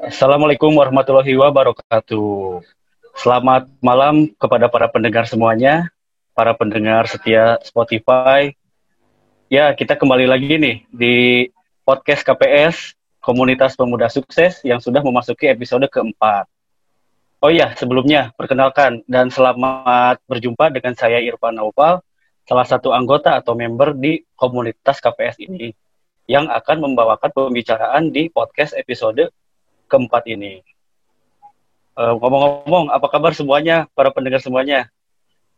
Assalamualaikum warahmatullahi wabarakatuh. Selamat malam kepada para pendengar semuanya, para pendengar setia Spotify. Ya, kita kembali lagi nih di podcast KPS, Komunitas Pemuda Sukses yang sudah memasuki episode keempat. Oh iya, sebelumnya perkenalkan dan selamat berjumpa dengan saya Irfan Naufal, salah satu anggota atau member di komunitas KPS ini yang akan membawakan pembicaraan di podcast episode keempat ini. Uh, ngomong-ngomong, apa kabar semuanya, para pendengar semuanya?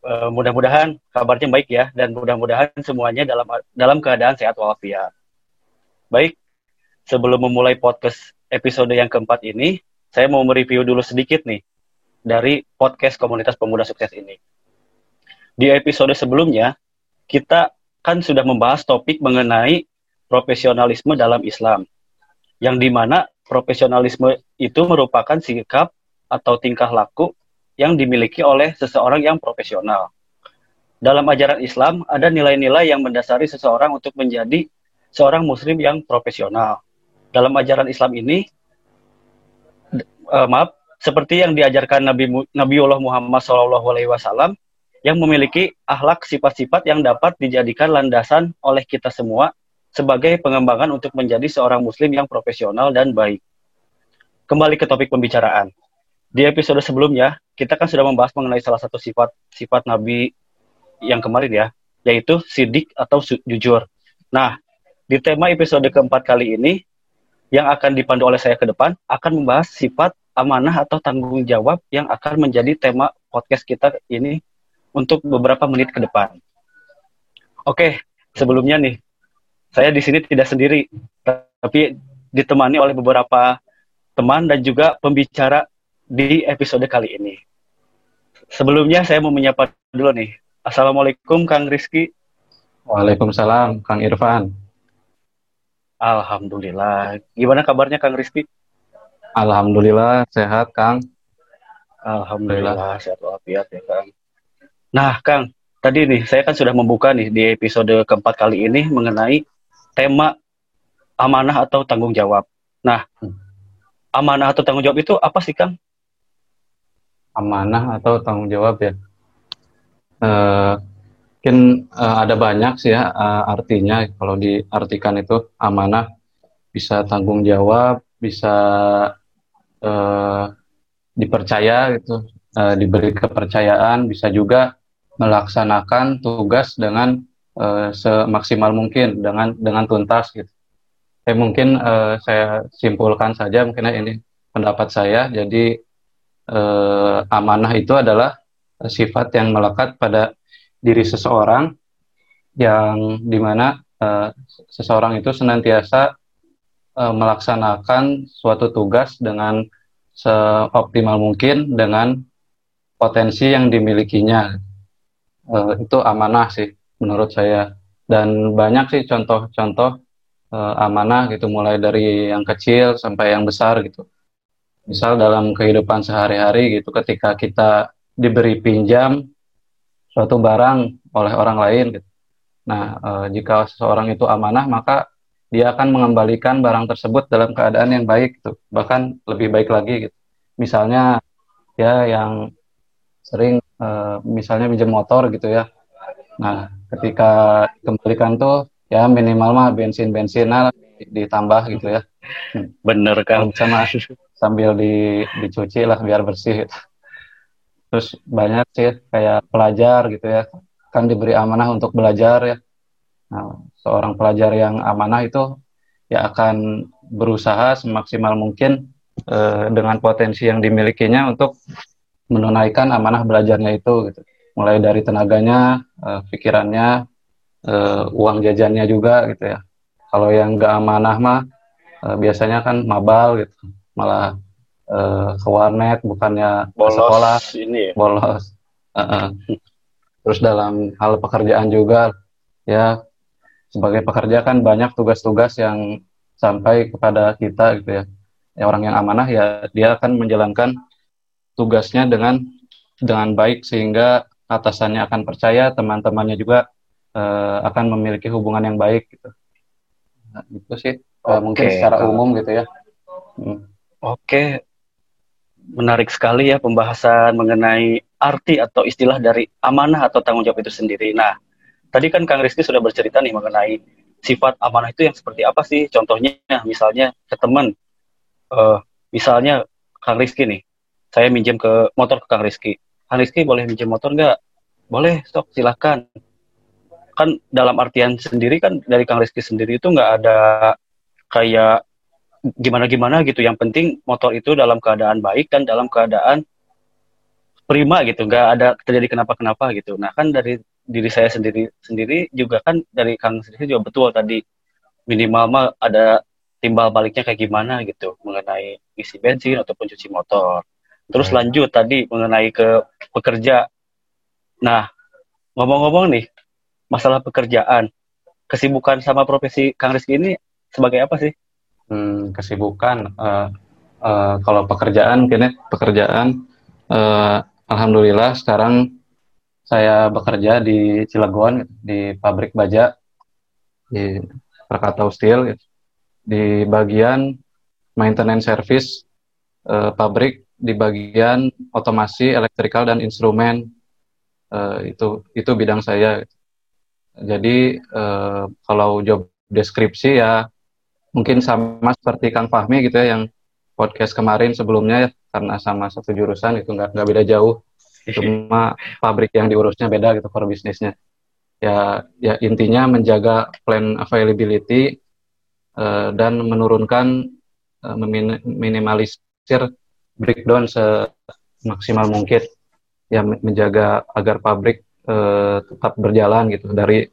Uh, mudah-mudahan kabarnya baik ya, dan mudah-mudahan semuanya dalam dalam keadaan sehat walafiat. Baik, sebelum memulai podcast episode yang keempat ini, saya mau mereview dulu sedikit nih dari podcast Komunitas Pemuda Sukses ini. Di episode sebelumnya, kita kan sudah membahas topik mengenai profesionalisme dalam Islam, yang di mana profesionalisme itu merupakan sikap atau tingkah laku yang dimiliki oleh seseorang yang profesional. Dalam ajaran Islam ada nilai-nilai yang mendasari seseorang untuk menjadi seorang muslim yang profesional. Dalam ajaran Islam ini uh, maaf seperti yang diajarkan Nabi Nabiullah Muhammad SAW yang memiliki akhlak sifat-sifat yang dapat dijadikan landasan oleh kita semua sebagai pengembangan untuk menjadi seorang muslim yang profesional dan baik. Kembali ke topik pembicaraan. Di episode sebelumnya, kita kan sudah membahas mengenai salah satu sifat sifat Nabi yang kemarin ya, yaitu sidik atau jujur. Nah, di tema episode keempat kali ini, yang akan dipandu oleh saya ke depan, akan membahas sifat amanah atau tanggung jawab yang akan menjadi tema podcast kita ini untuk beberapa menit ke depan. Oke, sebelumnya nih, saya di sini tidak sendiri, tapi ditemani oleh beberapa teman dan juga pembicara di episode kali ini. Sebelumnya saya mau menyapa dulu nih. Assalamualaikum Kang Rizky. Waalaikumsalam Kang Irfan. Alhamdulillah. Gimana kabarnya Kang Rizky? Alhamdulillah sehat Kang. Alhamdulillah sehat walafiat ya Kang. Nah Kang, tadi nih saya kan sudah membuka nih di episode keempat kali ini mengenai tema amanah atau tanggung jawab. Nah, hmm. amanah atau tanggung jawab itu apa sih, Kang? Amanah atau tanggung jawab ya? Uh, mungkin uh, ada banyak sih ya uh, artinya kalau diartikan itu amanah bisa tanggung jawab, bisa uh, dipercaya gitu, uh, diberi kepercayaan, bisa juga melaksanakan tugas dengan uh, semaksimal mungkin dengan dengan tuntas gitu. Eh, mungkin uh, saya simpulkan saja mungkin ini pendapat saya. Jadi uh, amanah itu adalah sifat yang melekat pada diri seseorang yang di mana uh, seseorang itu senantiasa uh, melaksanakan suatu tugas dengan seoptimal mungkin dengan potensi yang dimilikinya. Uh, itu amanah sih menurut saya. Dan banyak sih contoh-contoh uh, amanah gitu mulai dari yang kecil sampai yang besar gitu. Misal dalam kehidupan sehari-hari gitu ketika kita diberi pinjam suatu barang oleh orang lain gitu. Nah uh, jika seseorang itu amanah maka dia akan mengembalikan barang tersebut dalam keadaan yang baik gitu. Bahkan lebih baik lagi gitu. Misalnya ya yang sering uh, misalnya pinjam motor gitu ya. Nah ketika kembalikan tuh ya minimal mah bensin bensinnya ditambah gitu ya. Bener kan sama sambil di, dicuci lah biar bersih gitu. terus banyak sih kayak pelajar gitu ya. Kan diberi amanah untuk belajar ya. Nah, seorang pelajar yang amanah itu ya akan berusaha semaksimal mungkin eh, dengan potensi yang dimilikinya untuk menunaikan amanah belajarnya itu gitu mulai dari tenaganya, uh, pikirannya, uh, uang jajannya juga gitu ya. Kalau yang nggak amanah mah uh, biasanya kan mabal gitu, malah uh, ke warnet bukannya bolos ke sekolah, ini ya? bolos. Uh -uh. Terus dalam hal pekerjaan juga ya sebagai pekerja kan banyak tugas-tugas yang sampai kepada kita gitu ya. ya orang yang amanah ya dia akan menjalankan tugasnya dengan dengan baik sehingga atasannya akan percaya, teman-temannya juga uh, akan memiliki hubungan yang baik gitu. Nah, itu sih uh, mungkin secara umum gitu ya. Hmm. Oke, menarik sekali ya pembahasan mengenai arti atau istilah dari amanah atau tanggung jawab itu sendiri. Nah, tadi kan Kang Rizky sudah bercerita nih mengenai sifat amanah itu yang seperti apa sih? Contohnya, misalnya ke teman, uh, misalnya Kang Rizky nih, saya minjem ke motor ke Kang Rizky. Kang Rizky boleh minjem motor nggak? Boleh, sok silahkan. Kan dalam artian sendiri kan dari Kang Rizky sendiri itu nggak ada kayak gimana-gimana gitu. Yang penting motor itu dalam keadaan baik dan dalam keadaan prima gitu, nggak ada terjadi kenapa-kenapa gitu. Nah kan dari diri saya sendiri sendiri juga kan dari Kang sendiri juga betul tadi minimal mah ada timbal baliknya kayak gimana gitu mengenai isi bensin ataupun cuci motor. Terus hmm. lanjut tadi mengenai ke pekerja. Nah ngomong-ngomong nih masalah pekerjaan, kesibukan sama profesi Kang Rizky ini sebagai apa sih? hmm, kesibukan uh, uh, kalau pekerjaan kini pekerjaan uh, alhamdulillah sekarang saya bekerja di Cilegon di pabrik baja di Krakatau Steel di bagian maintenance service uh, pabrik di bagian otomasi elektrikal dan instrumen uh, itu itu bidang saya. Jadi uh, kalau job deskripsi ya mungkin sama seperti Kang Fahmi gitu ya yang podcast kemarin sebelumnya ya, karena sama satu jurusan itu nggak nggak beda jauh. Cuma pabrik yang diurusnya beda gitu core bisnisnya ya ya intinya menjaga plan availability uh, dan menurunkan uh, meminimalisir breakdown semaksimal mungkin ya menjaga agar pabrik uh, tetap berjalan gitu dari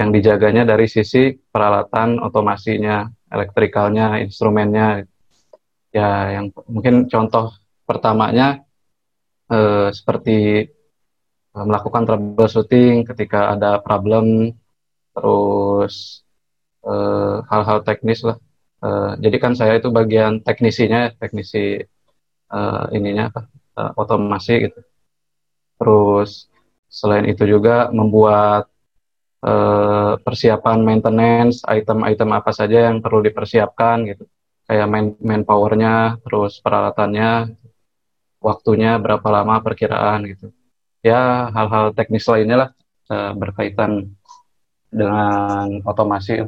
yang dijaganya dari sisi peralatan otomasinya elektrikalnya, instrumennya. Ya, yang mungkin contoh pertamanya eh, seperti eh, melakukan troubleshooting ketika ada problem, terus hal-hal teknis lah. Jadi kan saya itu bagian teknisinya, teknisi eh, ininya eh, otomasi gitu. Terus selain itu juga membuat Eh, persiapan maintenance, item-item apa saja yang perlu dipersiapkan gitu. Kayak main manpowernya, terus peralatannya, waktunya berapa lama perkiraan gitu. Ya hal-hal teknis lainnya lah uh, berkaitan dengan otomasi.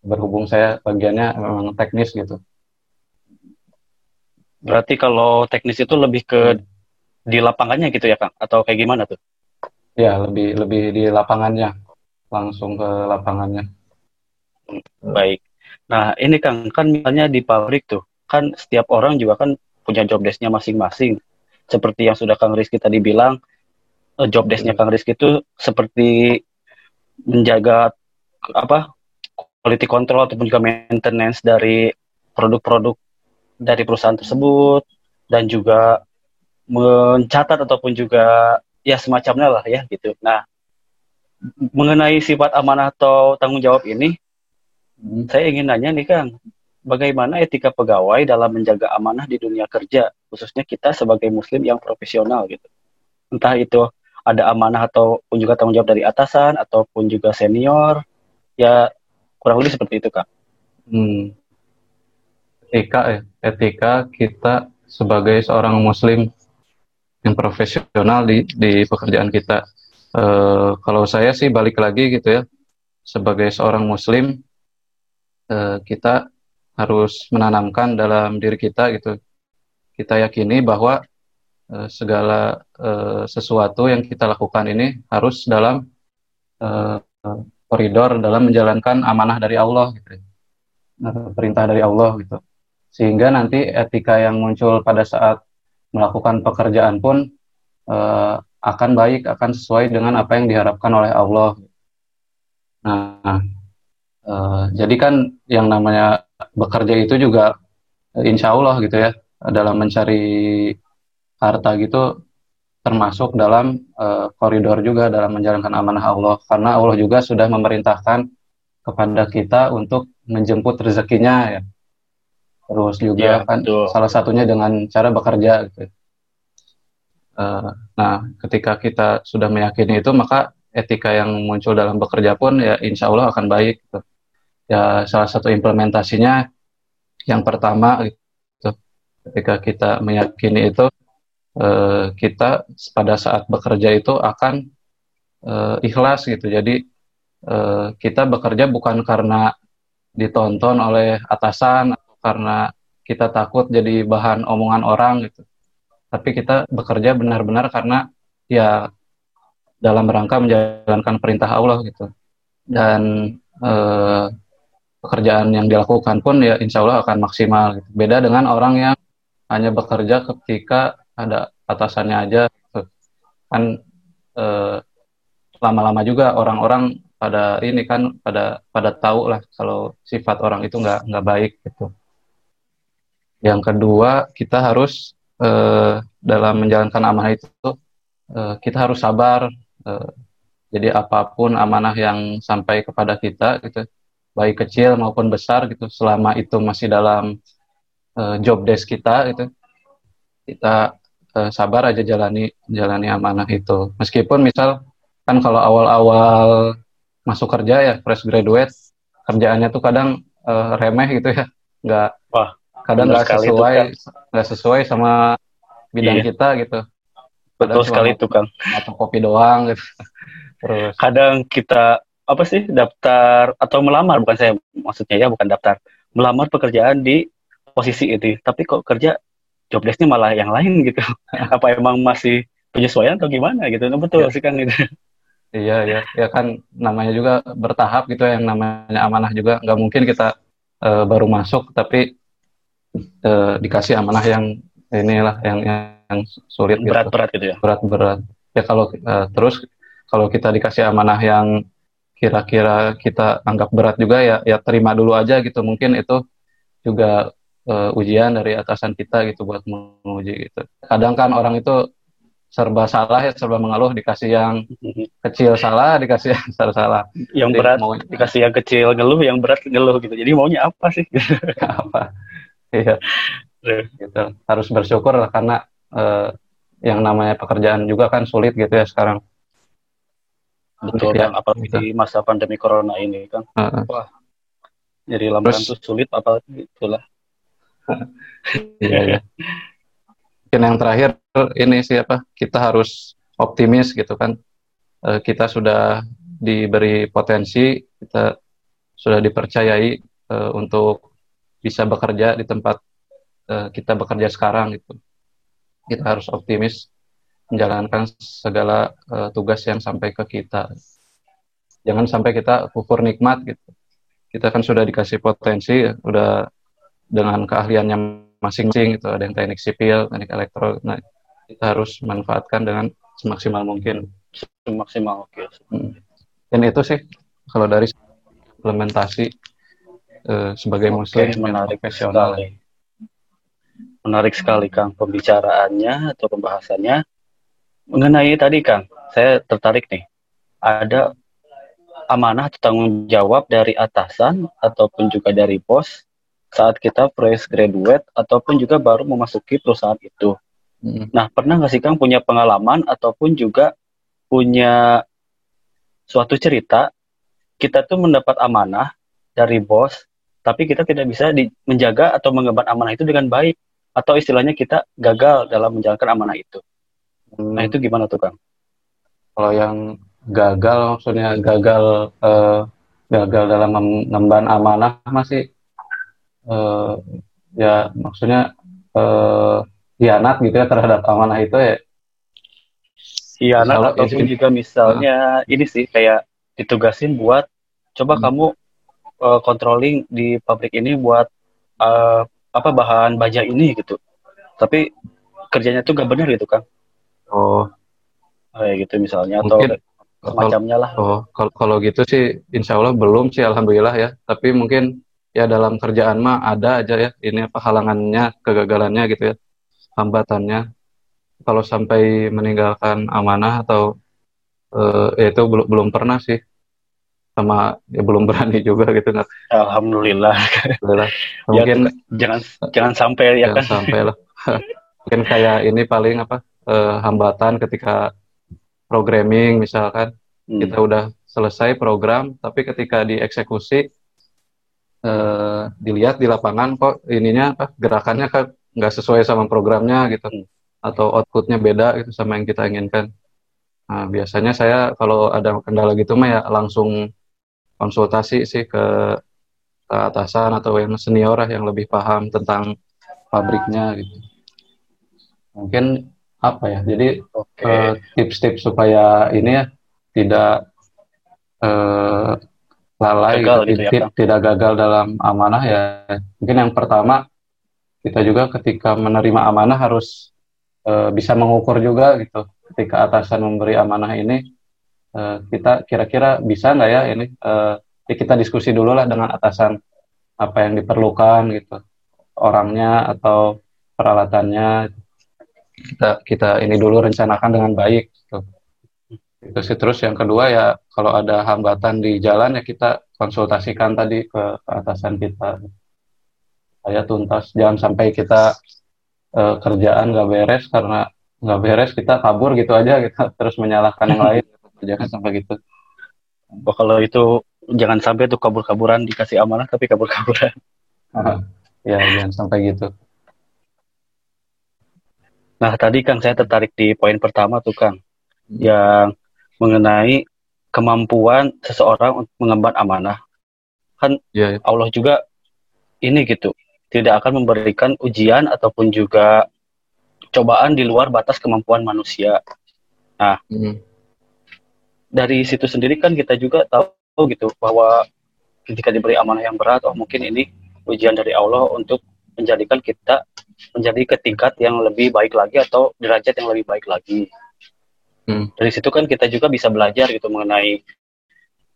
Berhubung saya bagiannya memang teknis gitu. Berarti kalau teknis itu lebih ke di lapangannya gitu ya Kang? Atau kayak gimana tuh? Ya lebih lebih di lapangannya langsung ke lapangannya. Baik. Nah, ini Kang, kan misalnya di pabrik tuh, kan setiap orang juga kan punya job desk-nya masing-masing. Seperti yang sudah Kang Rizky tadi bilang, eh, job desk-nya Kang Rizky itu seperti menjaga apa quality control ataupun juga maintenance dari produk-produk dari perusahaan tersebut dan juga mencatat ataupun juga ya semacamnya lah ya gitu. Nah, mengenai sifat amanah atau tanggung jawab ini, hmm. saya ingin nanya nih Kang, bagaimana etika pegawai dalam menjaga amanah di dunia kerja, khususnya kita sebagai Muslim yang profesional gitu. Entah itu ada amanah ataupun juga tanggung jawab dari atasan ataupun juga senior, ya kurang lebih seperti itu Kang. Hmm. Etika ya, etika kita sebagai seorang Muslim yang profesional di di pekerjaan kita Uh, kalau saya sih balik lagi gitu ya, sebagai seorang Muslim, uh, kita harus menanamkan dalam diri kita gitu. Kita yakini bahwa uh, segala uh, sesuatu yang kita lakukan ini harus dalam uh, koridor dalam menjalankan amanah dari Allah gitu. Uh, perintah dari Allah gitu. Sehingga nanti etika yang muncul pada saat melakukan pekerjaan pun uh, akan baik, akan sesuai dengan apa yang diharapkan oleh Allah. Nah, uh, jadi kan yang namanya bekerja itu juga uh, insya Allah gitu ya, dalam mencari harta gitu termasuk dalam uh, koridor juga dalam menjalankan amanah Allah karena Allah juga sudah memerintahkan kepada kita untuk menjemput rezekinya ya terus juga ya, kan betul. salah satunya dengan cara bekerja gitu. Uh, nah, ketika kita sudah meyakini itu, maka etika yang muncul dalam bekerja pun ya insya Allah akan baik. Gitu. Ya salah satu implementasinya yang pertama gitu, ketika kita meyakini itu uh, kita pada saat bekerja itu akan uh, ikhlas gitu jadi uh, kita bekerja bukan karena ditonton oleh atasan karena kita takut jadi bahan omongan orang gitu tapi kita bekerja benar-benar karena ya dalam rangka menjalankan perintah Allah gitu dan eh, pekerjaan yang dilakukan pun ya insya Allah akan maksimal gitu. beda dengan orang yang hanya bekerja ketika ada atasannya aja gitu. kan eh, lama-lama juga orang-orang pada ini kan pada pada tahu lah kalau sifat orang itu nggak nggak baik gitu yang kedua kita harus eh, dalam menjalankan amanah itu eh, kita harus sabar eh, jadi apa pun amanah yang sampai kepada kita gitu, baik kecil maupun besar gitu, selama itu masih dalam uh, job desk kita gitu, kita uh, sabar aja jalani jalani amanah itu. Meskipun misal kan kalau awal-awal masuk kerja ya fresh graduate kerjaannya tuh kadang uh, remeh gitu ya, nggak kadang nggak sesuai nggak sesuai sama bidang iya. kita gitu. Betul sekali itu Kang. Atau kopi doang gitu. Terus kadang kita apa sih daftar atau melamar bukan saya maksudnya ya bukan daftar melamar pekerjaan di posisi itu tapi kok kerja job desknya malah yang lain gitu apa emang masih penyesuaian atau gimana gitu nah, betul ya. sih kan itu iya ya ya kan namanya juga bertahap gitu yang namanya amanah juga nggak mungkin kita uh, baru masuk tapi uh, dikasih amanah yang inilah yang yang sulit berat-berat gitu. gitu ya? Berat-berat. Ya kalau uh, terus kalau kita dikasih amanah yang kira-kira kita anggap berat juga ya ya terima dulu aja gitu. Mungkin itu juga uh, ujian dari atasan kita gitu buat menguji gitu. Kadang kan orang itu serba salah ya serba mengeluh dikasih yang kecil salah dikasih yang besar salah. Yang jadi, berat mau dikasih yang kecil ngeluh yang berat ngeluh gitu. Jadi maunya apa sih? Apa iya. Gitu. Harus bersyukur lah karena uh, yang namanya pekerjaan juga kan sulit gitu ya sekarang. Betul ya, apalagi di masa pandemi corona ini kan. Uh, wah jadi lamaran tuh sulit apalagi itulah. Iya, iya. mungkin yang terakhir ini siapa kita harus optimis gitu kan. Uh, kita sudah diberi potensi kita sudah dipercayai uh, untuk bisa bekerja di tempat uh, kita bekerja sekarang gitu kita harus optimis menjalankan segala uh, tugas yang sampai ke kita. Jangan sampai kita kufur nikmat gitu. Kita kan sudah dikasih potensi, ya, udah dengan keahliannya masing-masing itu ada yang teknik sipil, teknik elektro. Nah, kita harus manfaatkan dengan semaksimal mungkin. Semaksimal oke. Okay. Hmm. Dan itu sih kalau dari implementasi uh, sebagai okay, muslim menarik profesional. Sekali. Menarik sekali Kang pembicaraannya atau pembahasannya mengenai tadi Kang, saya tertarik nih. Ada amanah atau tanggung jawab dari atasan ataupun juga dari bos saat kita fresh graduate ataupun juga baru memasuki perusahaan itu. Hmm. Nah, pernah nggak sih Kang punya pengalaman ataupun juga punya suatu cerita kita tuh mendapat amanah dari bos, tapi kita tidak bisa di, menjaga atau mengemban amanah itu dengan baik atau istilahnya kita gagal dalam menjalankan amanah itu. Nah itu gimana tuh Kang? Kalau yang gagal maksudnya gagal uh, gagal dalam mengemban amanah masih uh, ya maksudnya uh, hianat gitu ya terhadap amanah itu ya hianat ataupun itu, juga misalnya uh, ini sih kayak ditugasin buat coba hmm. kamu uh, controlling di pabrik ini buat uh, apa bahan baja ini gitu tapi kerjanya tuh gak benar gitu kan Oh. Kayak gitu misalnya mungkin, atau semacamnya lah. Oh, kalau kalau gitu sih insya Allah belum sih alhamdulillah ya. Tapi mungkin ya dalam kerjaan mah ada aja ya ini apa halangannya, kegagalannya gitu ya. Hambatannya. Kalau sampai meninggalkan amanah atau uh, ya itu belum belum pernah sih sama ya belum berani juga gitu nggak alhamdulillah, alhamdulillah. Ya, mungkin ya, jangan jangan sampai ya jangan kan sampai lah mungkin kayak ini paling apa uh, hambatan ketika programming misalkan hmm. kita udah selesai program tapi ketika dieksekusi uh, dilihat di lapangan kok ininya apa gerakannya ke nggak sesuai sama programnya gitu hmm. atau outputnya beda gitu sama yang kita inginkan. Nah, biasanya saya kalau ada kendala gitu mah ya langsung konsultasi sih ke, ke atasan atau yang senior yang lebih paham tentang pabriknya gitu. Mungkin apa ya? Jadi okay. uh, eh, tips-tips supaya ini ya tidak uh, lalai, gagal gitu, gitu ya, tidak gagal dalam amanah ya. Mungkin yang pertama kita juga ketika menerima amanah harus uh, bisa mengukur juga gitu ketika atasan memberi amanah ini uh, kita kira-kira bisa nggak ya ini? Uh, ya kita diskusi dulu lah dengan atasan apa yang diperlukan gitu. Orangnya atau peralatannya. Kita kita ini dulu rencanakan dengan baik gitu. itu sih. Terus yang kedua ya kalau ada hambatan di jalan ya kita konsultasikan tadi ke, atasan kita. Saya tuntas jangan sampai kita uh, kerjaan nggak beres karena nggak beres kita kabur gitu aja kita terus menyalahkan yang lain jangan sampai gitu oh, kalau itu jangan sampai tuh kabur-kaburan dikasih amanah tapi kabur-kaburan ya jangan sampai gitu nah tadi kang saya tertarik di poin pertama tuh kang hmm. yang mengenai kemampuan seseorang untuk mengemban amanah kan ya, ya. Allah juga ini gitu tidak akan memberikan ujian ataupun juga cobaan di luar batas kemampuan manusia. Nah, hmm. Dari situ sendiri kan kita juga tahu gitu bahwa ketika diberi amanah yang berat, oh mungkin ini ujian dari Allah untuk menjadikan kita menjadi ke tingkat yang lebih baik lagi atau derajat yang lebih baik lagi. Hmm. Dari situ kan kita juga bisa belajar gitu mengenai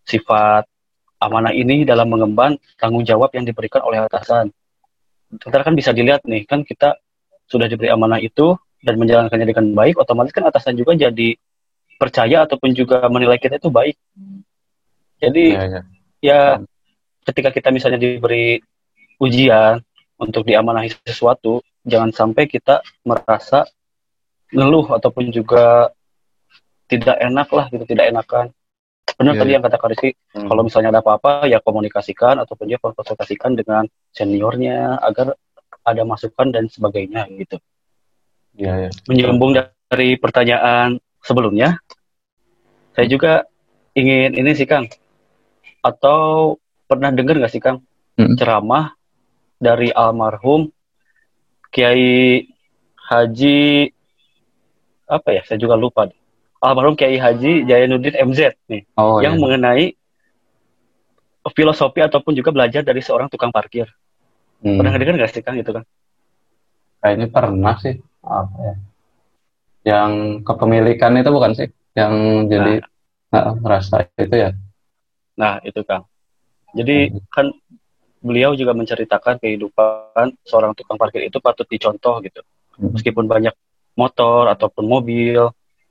sifat amanah ini dalam mengemban tanggung jawab yang diberikan oleh atasan sementara kan bisa dilihat nih kan kita sudah diberi amanah itu dan menjalankannya dengan baik otomatis kan atasan juga jadi percaya ataupun juga menilai kita itu baik jadi ya, ya. ya ketika kita misalnya diberi ujian untuk diamanahi sesuatu jangan sampai kita merasa ngeluh ataupun juga tidak enak lah gitu tidak enakan benar yeah, tadi yeah. yang kata Karisi hmm. kalau misalnya ada apa-apa ya komunikasikan ataupun dia konsultasikan dengan seniornya agar ada masukan dan sebagainya gitu yeah, yeah. menyambung dari pertanyaan sebelumnya saya juga ingin ini sih Kang atau pernah dengar nggak sih Kang hmm. ceramah dari almarhum Kiai Haji apa ya saya juga lupa almarhum Kiai Haji Jayaanuddin MZ nih oh, yang iya. mengenai filosofi ataupun juga belajar dari seorang tukang parkir. Hmm. Pernah dengar nggak sih Kang itu kan? Kayaknya pernah sih. Apa ya? Yang kepemilikan itu bukan sih? Yang jadi nah, merasa itu ya? Nah itu Kang. Jadi hmm. kan beliau juga menceritakan kehidupan seorang tukang parkir itu patut dicontoh gitu. Hmm. Meskipun banyak motor ataupun mobil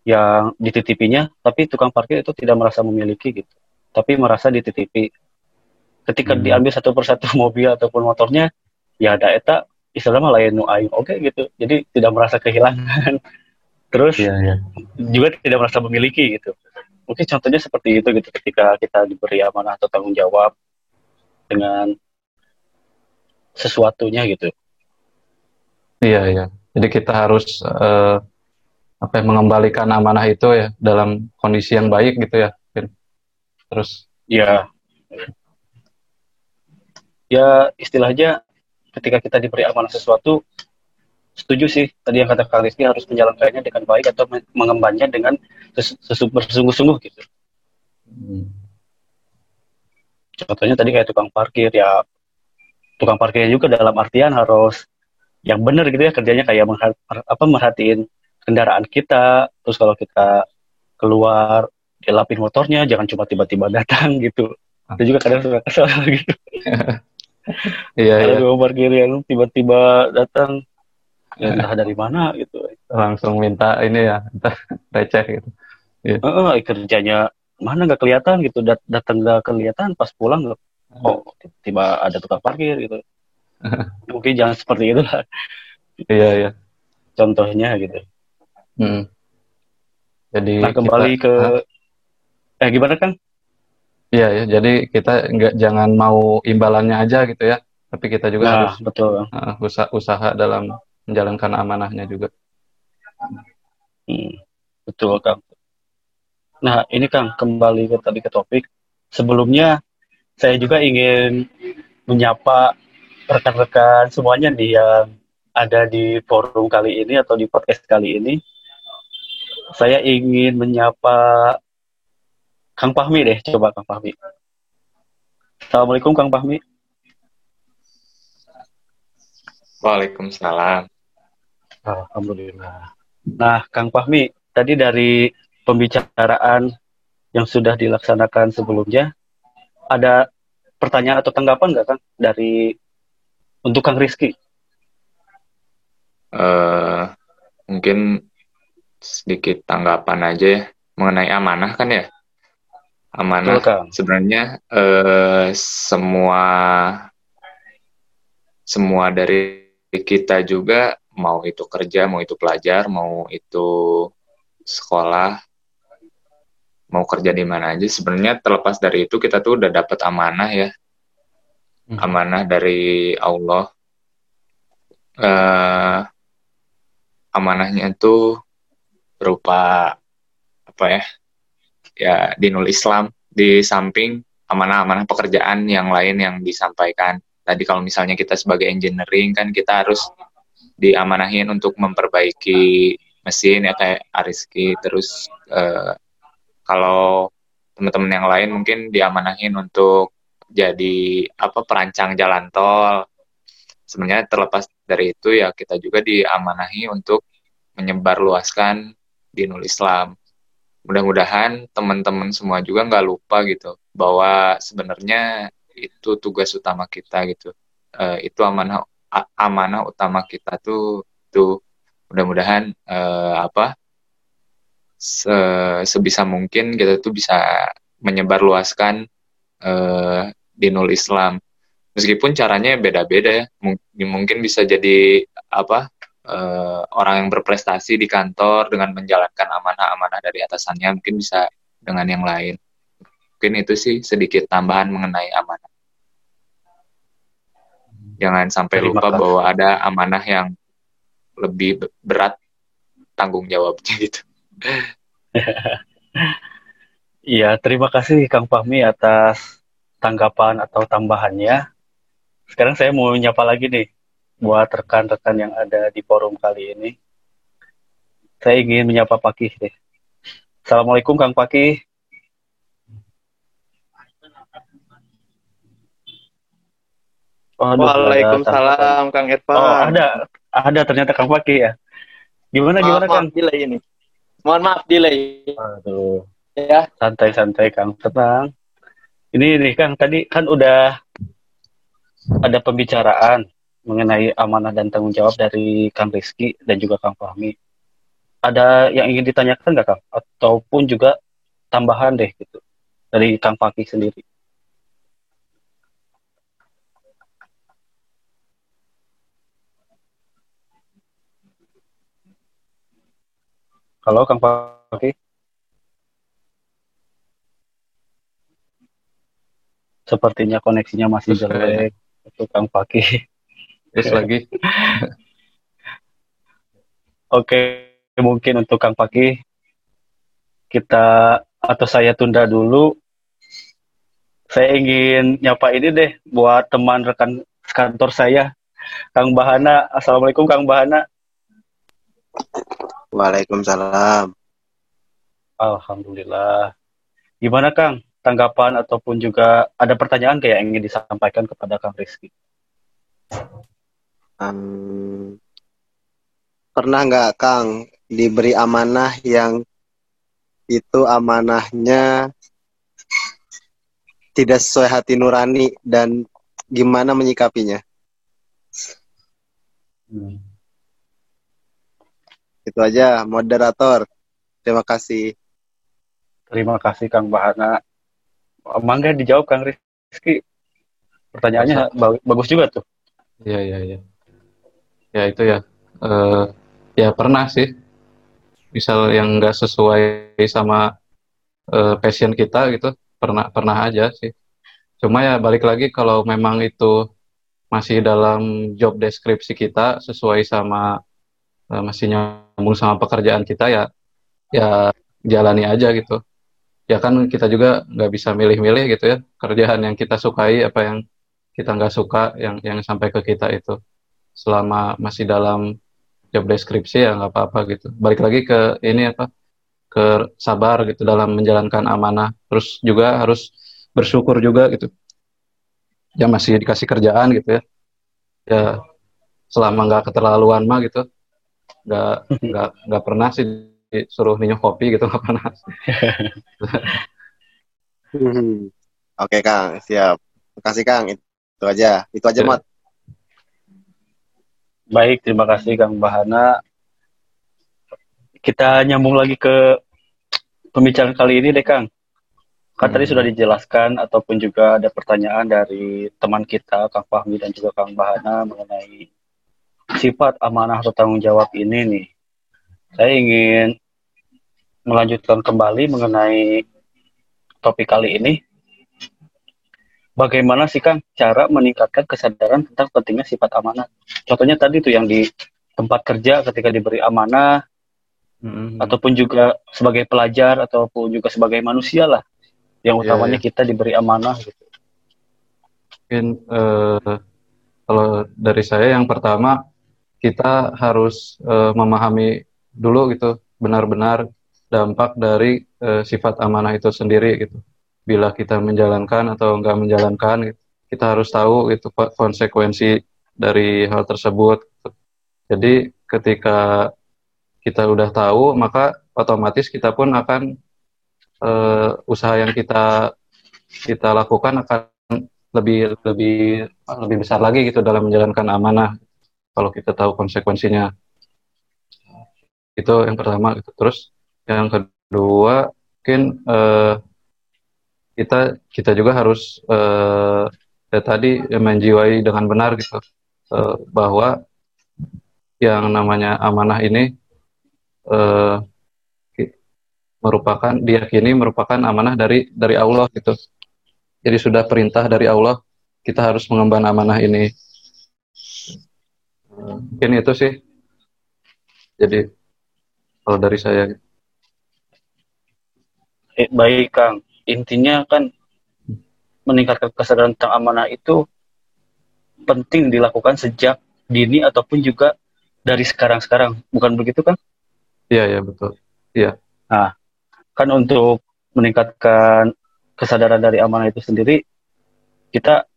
yang dititipinya, tapi tukang parkir itu tidak merasa memiliki gitu, tapi merasa dititipi. Ketika hmm. diambil satu persatu mobil ataupun motornya, ya ada eta istilahnya lain nu aing oke okay, gitu. Jadi tidak merasa kehilangan. Terus yeah, yeah. juga tidak merasa memiliki gitu. Mungkin contohnya seperti itu gitu ketika kita diberi amanah atau tanggung jawab dengan sesuatunya gitu. Iya iya. Jadi kita harus uh, apa ya, mengembalikan amanah itu ya dalam kondisi yang baik gitu ya terus ya ya istilahnya ketika kita diberi amanah sesuatu setuju sih tadi yang kata Kang Rizky harus menjalankannya dengan baik atau mengembannya dengan bersungguh-sungguh gitu. Hmm. contohnya tadi kayak tukang parkir ya tukang parkirnya juga dalam artian harus yang benar gitu ya kerjanya kayak apa merhatiin kendaraan kita. Terus kalau kita keluar dilapin motornya jangan cuma tiba-tiba datang gitu. Itu juga kadang suka kesel gitu. Iya iya. Gue parkir yang tiba-tiba datang ya entah dari mana gitu. Langsung minta ini ya receh gitu. Yeah. uh, kerjanya mana nggak kelihatan gitu. Dat datang nggak kelihatan pas pulang nggak oh tiba ada tukang parkir gitu. Mungkin jangan seperti itu lah. Iya iya. Contohnya gitu. Hmm. Jadi nah, kembali kita, ke huh? eh gimana kan? Iya ya, jadi kita nggak jangan mau imbalannya aja gitu ya, tapi kita juga nah, harus betul. uh, usaha usaha dalam menjalankan amanahnya juga. Hmm, betul Kang. Nah ini Kang kembali ke tadi ke topik. Sebelumnya saya juga ingin menyapa rekan-rekan semuanya nih yang ada di forum kali ini atau di podcast kali ini. Saya ingin menyapa Kang Fahmi deh, coba Kang Fahmi. Assalamualaikum Kang Fahmi. Waalaikumsalam. Alhamdulillah. Nah, Kang Fahmi, tadi dari pembicaraan yang sudah dilaksanakan sebelumnya, ada pertanyaan atau tanggapan nggak Kang dari untuk Kang Rizky? Uh, mungkin sedikit tanggapan aja ya mengenai amanah kan ya. Amanah Betul, sebenarnya uh, semua semua dari kita juga mau itu kerja, mau itu pelajar, mau itu sekolah, mau kerja di mana aja sebenarnya terlepas dari itu kita tuh udah dapat amanah ya. Hmm. Amanah dari Allah. Uh, amanahnya itu berupa apa ya? Ya dinul Islam di samping amanah-amanah pekerjaan yang lain yang disampaikan tadi kalau misalnya kita sebagai engineering kan kita harus diamanahin untuk memperbaiki mesin ya kayak Ariski terus uh, kalau teman-teman yang lain mungkin diamanahin untuk jadi apa perancang jalan tol. Sebenarnya terlepas dari itu ya kita juga diamanahi untuk menyebarluaskan dinul Islam. Mudah-mudahan teman-teman semua juga nggak lupa gitu bahwa sebenarnya itu tugas utama kita gitu. Uh, itu amanah amanah utama kita tuh tuh mudah-mudahan uh, apa se sebisa mungkin kita tuh bisa menyebarluaskan uh, dinul Islam meskipun caranya beda-beda ya M mungkin bisa jadi apa uh, orang yang berprestasi di kantor dengan menjalankan amanah-amanah dari atasannya mungkin bisa dengan yang lain Mungkin itu sih sedikit tambahan mengenai amanah. Jangan sampai Terima lupa bahwa ada amanah yang lebih berat tanggung jawabnya gitu. Iya, terima kasih Kang Fahmi atas tanggapan atau tambahannya. Sekarang saya mau nyapa lagi nih buat rekan-rekan yang ada di forum kali ini. Saya ingin menyapa Pakih deh. Assalamualaikum Kang Pakih. Waduh, Waalaikumsalam Kang Edvan. Oh, ada ada ternyata Kang Paki ya. Gimana maaf, gimana maaf, Kang? delay ini. Mohon maaf delay. Aduh. Ya. Santai-santai Kang, tenang. Ini nih Kang, tadi kan udah ada pembicaraan mengenai amanah dan tanggung jawab dari Kang Rizky dan juga Kang Fahmi. Ada yang ingin ditanyakan nggak Kang? Ataupun juga tambahan deh gitu dari Kang Paki sendiri? Halo Kang Paki. Sepertinya koneksinya masih Terus jelek untuk Kang Paki. Terus lagi. Oke, mungkin untuk Kang Paki kita atau saya tunda dulu. Saya ingin nyapa ini deh buat teman rekan kantor saya, Kang Bahana. Assalamualaikum Kang Bahana. Waalaikumsalam. Alhamdulillah. Gimana Kang? Tanggapan ataupun juga ada pertanyaan kayak yang ingin disampaikan kepada Kang Rizky? Um, pernah nggak Kang diberi amanah yang itu amanahnya tidak sesuai hati nurani dan gimana menyikapinya? Hmm. Itu aja, moderator. Terima kasih. Terima kasih Kang Bahana. Mangga dijawab Kang Rizky. Pertanyaannya Masa. bagus juga tuh. Iya, iya, iya. Ya itu ya. Uh, ya pernah sih. Misal yang nggak sesuai sama uh, passion kita gitu, pernah pernah aja sih. Cuma ya balik lagi kalau memang itu masih dalam job deskripsi kita sesuai sama uh, masih nyambung sama pekerjaan kita ya ya jalani aja gitu. Ya kan kita juga nggak bisa milih-milih gitu ya kerjaan yang kita sukai apa yang kita nggak suka yang yang sampai ke kita itu. Selama masih dalam job deskripsi ya nggak apa-apa gitu. Balik lagi ke ini apa ke sabar gitu dalam menjalankan amanah. Terus juga harus bersyukur juga gitu. Ya masih dikasih kerjaan gitu ya. Ya selama nggak keterlaluan mah gitu nggak nggak nggak pernah sih disuruh minum kopi gitu nggak pernah Hmm. Oke Kang, siap. Makasih Kang. Itu aja. Itu aja Ya. Mat. Baik, terima kasih Kang Bahana. Kita nyambung lagi ke pembicaraan kali ini deh Kang. Kan tadi Hmm. sudah dijelaskan ataupun juga ada pertanyaan dari teman kita Kang Fahmi dan juga Kang Bahana mengenai sifat amanah atau tanggung jawab ini nih. Saya ingin melanjutkan kembali mengenai topik kali ini. Bagaimana sih Kang cara meningkatkan kesadaran tentang pentingnya sifat amanah? Contohnya tadi tuh yang di tempat kerja ketika diberi amanah Mm-mm. ataupun juga sebagai pelajar ataupun juga sebagai manusia lah yang Iya, utamanya kita diberi amanah gitu. mungkin eh, kalau dari saya yang pertama kita harus eh, memahami dulu gitu benar-benar dampak dari eh, sifat amanah itu sendiri gitu. Bila kita menjalankan atau enggak menjalankan, gitu, kita harus tahu itu ko- konsekuensi dari hal tersebut. gitu. Jadi ketika kita udah tahu, maka otomatis kita pun akan eh, usaha yang kita kita lakukan akan lebih lebih lebih besar lagi gitu dalam menjalankan amanah kalau kita tahu konsekuensinya. Itu yang pertama. Gitu terus yang kedua mungkin eh, kita kita juga harus eh, ya tadi menjiwai dengan benar gitu. Eh, bahwa yang namanya amanah ini ki- merupakan diyakini merupakan amanah dari dari Allah gitu. Jadi sudah perintah dari Allah kita harus mengemban amanah ini mungkin itu sih. Jadi kalau dari saya Eh, baik Kang, intinya kan meningkatkan kesadaran tentang amanah itu penting dilakukan sejak dini ataupun juga dari sekarang-sekarang. Bukan begitu kan? iya ya betul. Kan untuk meningkatkan kesadaran dari amanah itu sendiri, kita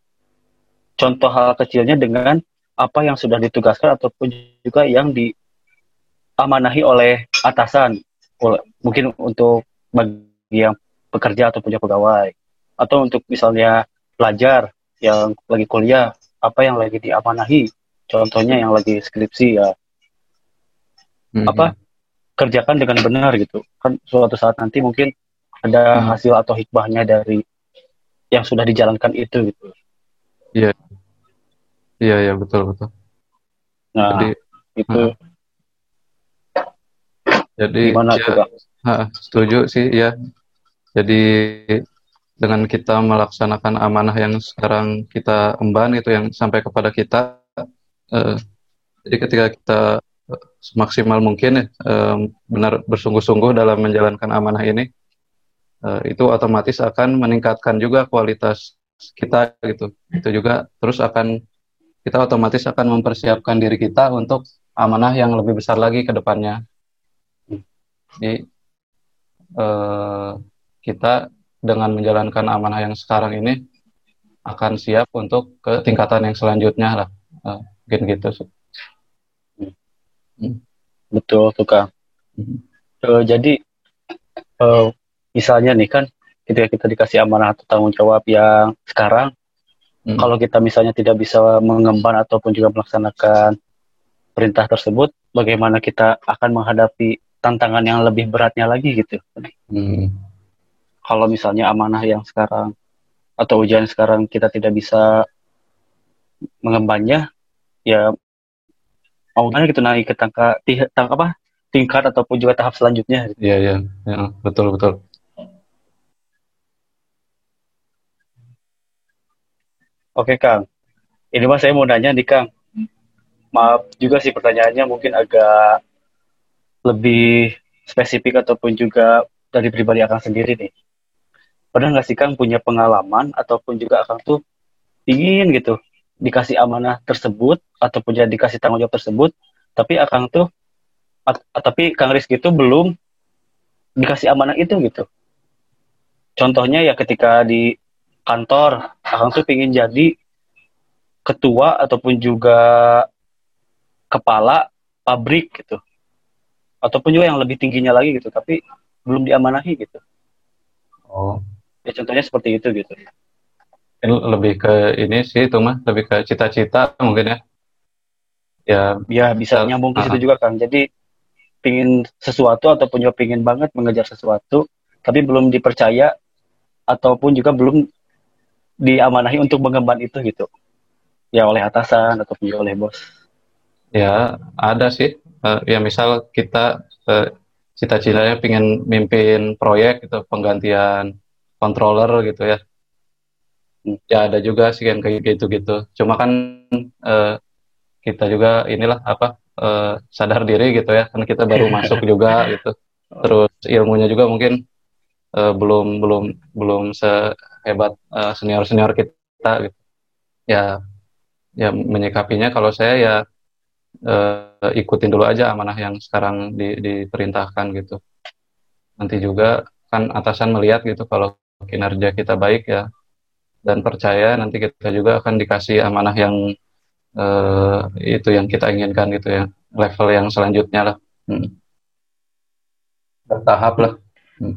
contoh hal kecilnya dengan apa yang sudah ditugaskan ataupun juga yang diamanahi oleh atasan. Mungkin untuk bagi yang pekerja ataupun juga pegawai. Atau untuk misalnya pelajar yang lagi kuliah, apa yang lagi diamanahi. Contohnya yang lagi skripsi ya, Mhm. apa kerjakan dengan benar gitu kan suatu saat nanti mungkin ada Hmm. hasil atau hikmahnya dari yang sudah dijalankan itu gitu iya iya betul betul. Nah jadi itu jadi gimana ya, ha, setuju sih ya jadi dengan kita melaksanakan amanah yang sekarang kita emban itu yang sampai kepada kita eh, jadi ketika kita eh, semaksimal mungkin ya, eh, benar bersungguh-sungguh dalam menjalankan amanah ini eh, itu otomatis akan meningkatkan juga kualitas kita gitu. Itu juga terus akan kita otomatis akan mempersiapkan diri kita untuk amanah yang lebih besar lagi ke depannya. Jadi eh, kita dengan menjalankan amanah yang sekarang ini akan siap untuk ke tingkatan yang selanjutnya lah. Eh, mungkin gitu sih betul tuh Kang Mhm. Eh, jadi eh, misalnya nih kan ketika kita dikasih amanah atau tanggung jawab yang sekarang Hmm. kalau kita misalnya tidak bisa mengemban ataupun juga melaksanakan perintah tersebut bagaimana kita akan menghadapi tantangan yang lebih beratnya lagi gitu Hmm. kalau misalnya amanah yang sekarang atau ujian sekarang kita tidak bisa mengembannya ya mau gimana gitu naik ke tangka, ti- tang- apa tingkat ataupun juga tahap selanjutnya Iya, iya, ya, betul, betul. Oke Kang ini mas saya mau nanya nih Kang. Maaf juga sih pertanyaannya mungkin agak lebih spesifik ataupun juga dari pribadi Akang sendiri nih. Pernah nggak sih Kang punya pengalaman ataupun juga Akang tuh ingin gitu dikasih amanah tersebut ataupun jadi dikasih tanggung jawab tersebut, tapi Akang tuh tapi Kang Rizky itu belum dikasih amanah itu gitu. Contohnya ya ketika di kantor, Akang tuh pingin jadi ketua ataupun juga kepala pabrik gitu. Ataupun juga yang lebih tingginya lagi gitu tapi belum diamanahi gitu. Oh. Ya contohnya seperti itu gitu. Ini lebih ke ini sih itu mah lebih ke cita-cita mungkin ya. Ya ya bisa nyambung ke situ juga kan jadi pingin sesuatu ataupun juga pingin banget mengejar sesuatu tapi belum dipercaya ataupun juga belum diamanahi untuk mengemban itu gitu. Ya oleh atasan juga oleh bos. Ya ada sih. Uh, ya misal kita uh, cita-citanya pengen mimpin proyek gitu penggantian controller gitu ya. Ya ada juga sih yang kayak gitu gitu cuma kan uh, kita juga inilah apa uh, sadar diri gitu ya. Kan kita baru masuk juga gitu. Terus ilmunya juga mungkin uh, belum belum belum sehebat uh, senior senior kita gitu ya ya menyikapinya kalau saya ya uh, ikutin dulu aja amanah yang sekarang di, diperintahkan gitu. Nanti juga kan atasan melihat gitu kalau kinerja kita baik ya dan percaya nanti kita juga akan dikasih amanah yang uh, itu yang kita inginkan gitu ya level yang selanjutnya lah hmm. bertahap lah hmm.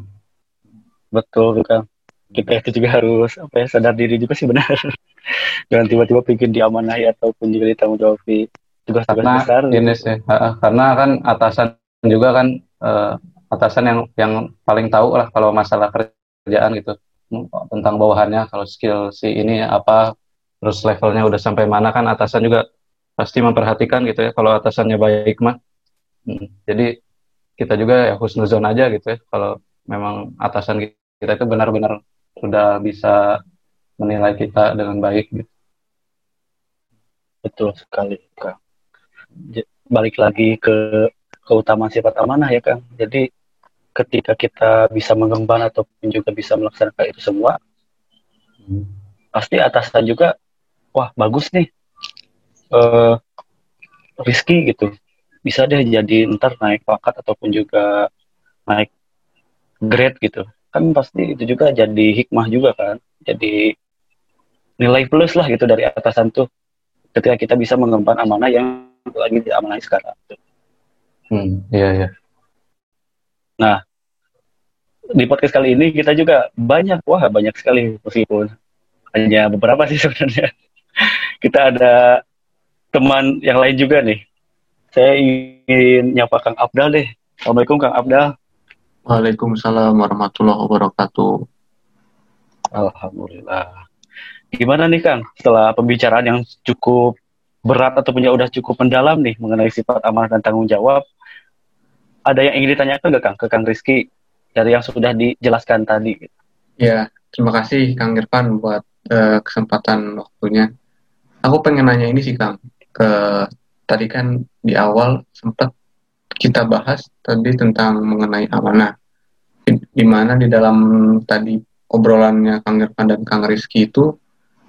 betul kan kita itu juga harus apa ya sadar diri juga sih benar. Jangan tiba-tiba bikin diamanahi ataupun juga ditanggung jawab tugas-tugas besar ini sih uh, karena kan atasan juga kan uh, atasan yang yang paling tahu lah kalau masalah kerjaan gitu. Tentang bawahannya kalau skill si ini apa terus levelnya udah sampai mana kan atasan juga pasti memperhatikan gitu ya kalau atasannya baik mah. Hmm. jadi kita juga ya husnuzon aja gitu ya kalau memang atasan kita itu benar-benar sudah bisa menilai kita dengan baik gitu. Betul sekali, Kak balik lagi ke keutamaan sifat amanah ya Kang. Jadi ketika kita bisa mengemban ataupun juga bisa melaksanakan itu semua, hmm. pasti atasan juga, wah bagus nih, uh, Rizky gitu, bisa deh jadi ntar naik pangkat ataupun juga naik grade gitu. Kan pasti itu juga jadi hikmah juga kan, jadi nilai plus lah gitu dari atasan tuh ketika kita bisa mengemban amanah yang lagi di amanah sekarang. Hmm, iya iya. Nah, di podcast kali ini kita juga banyak, wah banyak sekali meskipun hanya beberapa sih sebenarnya. kita ada teman yang lain juga nih. Saya ingin nyapa Kang Abdal deh. Assalamualaikum Kang Abdal. Waalaikumsalam warahmatullahi wabarakatuh. Alhamdulillah. Gimana nih Kang, setelah pembicaraan yang cukup berat atau punya udah cukup mendalam nih mengenai sifat amanah dan tanggung jawab. Ada yang ingin ditanyakan nggak Kang ke Kang Rizky dari yang sudah dijelaskan tadi? Ya, terima kasih Kang Irfan buat uh, kesempatan waktunya. Aku pengen nanya ini sih Kang, ke tadi kan di awal sempat kita bahas tadi tentang mengenai amanah. Di, mana di dalam tadi obrolannya Kang Irfan dan Kang Rizky itu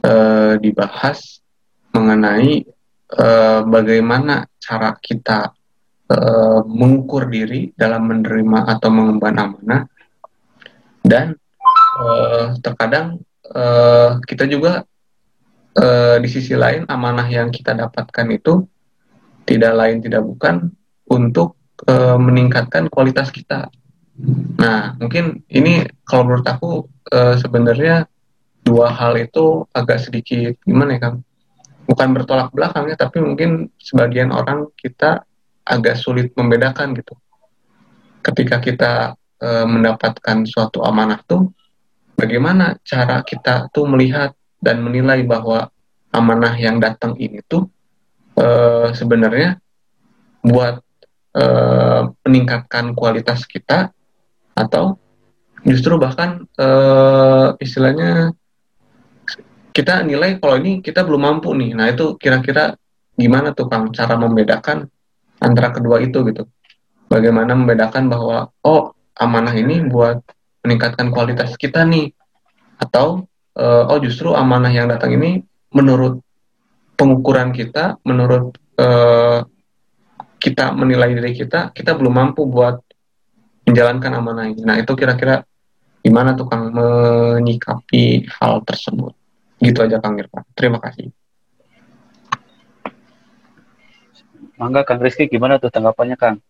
uh, dibahas mengenai Eh, bagaimana cara kita uh, mengukur diri dalam menerima atau mengemban amanah dan uh, terkadang uh, kita juga uh, di sisi lain amanah yang kita dapatkan itu tidak lain tidak bukan untuk uh, meningkatkan kualitas kita. Nah, mungkin ini kalau menurut aku uh, sebenarnya dua hal itu agak sedikit gimana ya, Kang? bukan bertolak belakang ya, tapi mungkin sebagian orang kita agak sulit membedakan gitu. Ketika kita e, mendapatkan suatu amanah tuh, bagaimana cara kita tuh melihat dan menilai bahwa amanah yang datang ini tuh e, sebenarnya buat e, meningkatkan kualitas kita atau justru bahkan e, istilahnya kita nilai kalau ini kita belum mampu nih. Nah itu kira-kira gimana tuh Kang cara membedakan antara kedua itu gitu? Bagaimana membedakan bahwa oh amanah ini buat meningkatkan kualitas kita nih atau uh, oh justru amanah yang datang ini menurut pengukuran kita, menurut uh, kita menilai diri kita, kita belum mampu buat menjalankan amanah ini. Nah, itu kira-kira gimana tuh Kang menyikapi hal tersebut? Gitu aja Kang Irfan. Terima kasih. Mangga Kang Rizky gimana tuh tanggapannya Kang?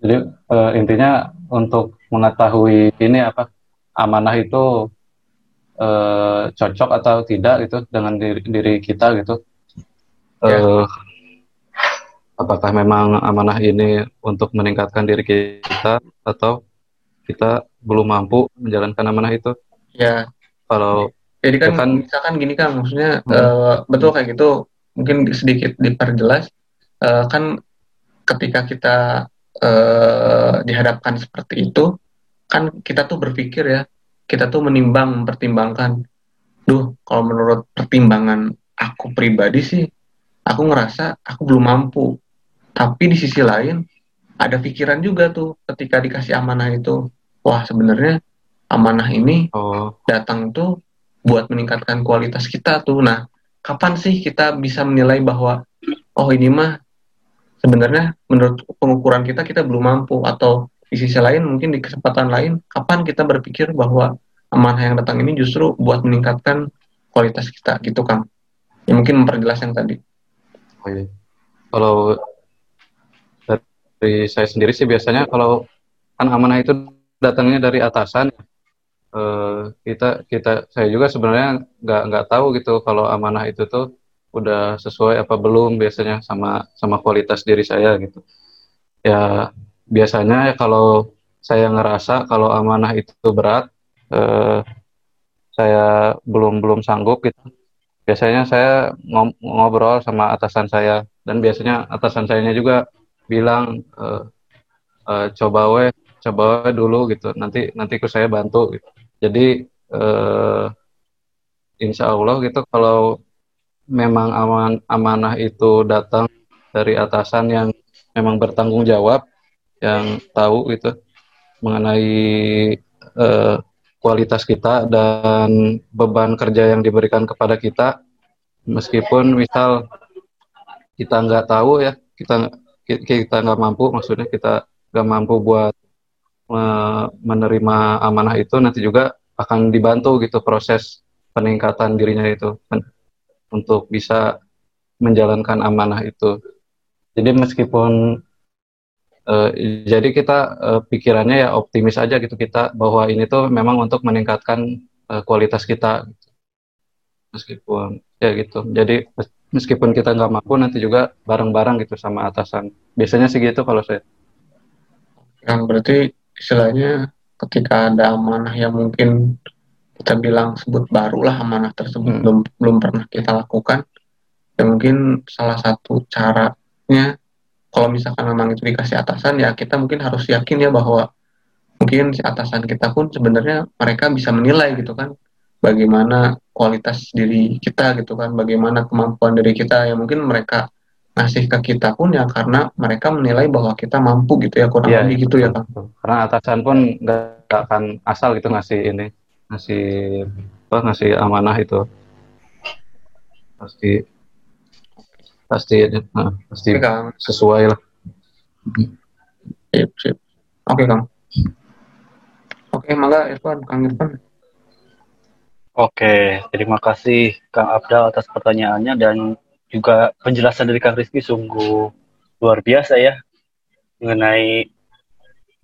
Jadi uh, intinya untuk mengetahui ini apa amanah itu uh, cocok atau tidak itu dengan diri, diri kita gitu. Ya. Uh, apakah memang amanah ini untuk meningkatkan diri kita atau kita belum mampu menjalankan amanah itu? Ya. Kalau jadi kan, kan misalkan gini kan maksudnya hmm. uh, betul kayak gitu mungkin sedikit diperjelas uh, kan ketika kita uh, dihadapkan seperti itu kan kita tuh berpikir ya kita tuh menimbang mempertimbangkan duh kalau menurut pertimbangan aku pribadi sih aku ngerasa aku belum mampu tapi di sisi lain ada pikiran juga tuh ketika dikasih amanah itu. Wah sebenarnya amanah ini oh. datang tuh buat meningkatkan kualitas kita tuh. Nah, kapan sih kita bisa menilai bahwa oh ini mah sebenarnya menurut pengukuran kita kita belum mampu atau di sisi lain mungkin di kesempatan lain kapan kita berpikir bahwa amanah yang datang ini justru buat meningkatkan kualitas kita gitu kan ya mungkin memperjelas yang tadi oh, iya. kalau dari saya sendiri sih biasanya kalau kan amanah itu datangnya dari atasan. Uh, kita kita saya juga sebenarnya nggak nggak tahu gitu kalau amanah itu tuh udah sesuai apa belum biasanya sama sama kualitas diri saya gitu. Ya biasanya kalau saya ngerasa kalau amanah itu berat uh, saya belum belum sanggup gitu. Biasanya saya ngobrol sama atasan saya. Dan biasanya atasan sayanya juga bilang uh, uh, coba we coba we dulu gitu nanti nanti ke saya bantu gitu. jadi uh, insya Allah gitu kalau memang aman amanah itu datang dari atasan yang memang bertanggung jawab yang tahu gitu mengenai uh, kualitas kita dan beban kerja yang diberikan kepada kita meskipun misal kita nggak tahu ya kita kita nggak mampu maksudnya kita nggak mampu buat menerima amanah itu nanti juga akan dibantu gitu proses peningkatan dirinya itu untuk bisa menjalankan amanah itu. Jadi meskipun uh, jadi kita uh, pikirannya ya optimis aja gitu kita bahwa ini tuh memang untuk meningkatkan uh, kualitas kita. Meskipun ya gitu. Jadi meskipun kita nggak mampu nanti juga bareng-bareng gitu sama atasan. Biasanya sih gitu kalau saya. Yang berarti istilahnya ketika ada amanah yang mungkin kita bilang sebut baru lah amanah tersebut hmm. belum belum pernah kita lakukan ya mungkin salah satu caranya kalau misalkan memang itu dikasih atasan ya kita mungkin harus yakin ya bahwa mungkin si atasan kita pun sebenarnya mereka bisa menilai gitu kan bagaimana kualitas diri kita gitu kan bagaimana kemampuan diri kita. Yang mungkin mereka ngasih ke kita pun ya karena mereka menilai bahwa kita mampu gitu ya kurang ya, lebih gitu ya kan karena atasan pun nggak akan asal gitu ngasih ini ngasih apa ngasih amanah itu. Pasti pasti nah, pasti Oke, sesuai lah. Sip sip. Oke kang. Oke mangga Irfan kang Irfan Oke, terima kasih Kang Abdal atas pertanyaannya dan juga penjelasan dari Kang Rizky sungguh luar biasa ya mengenai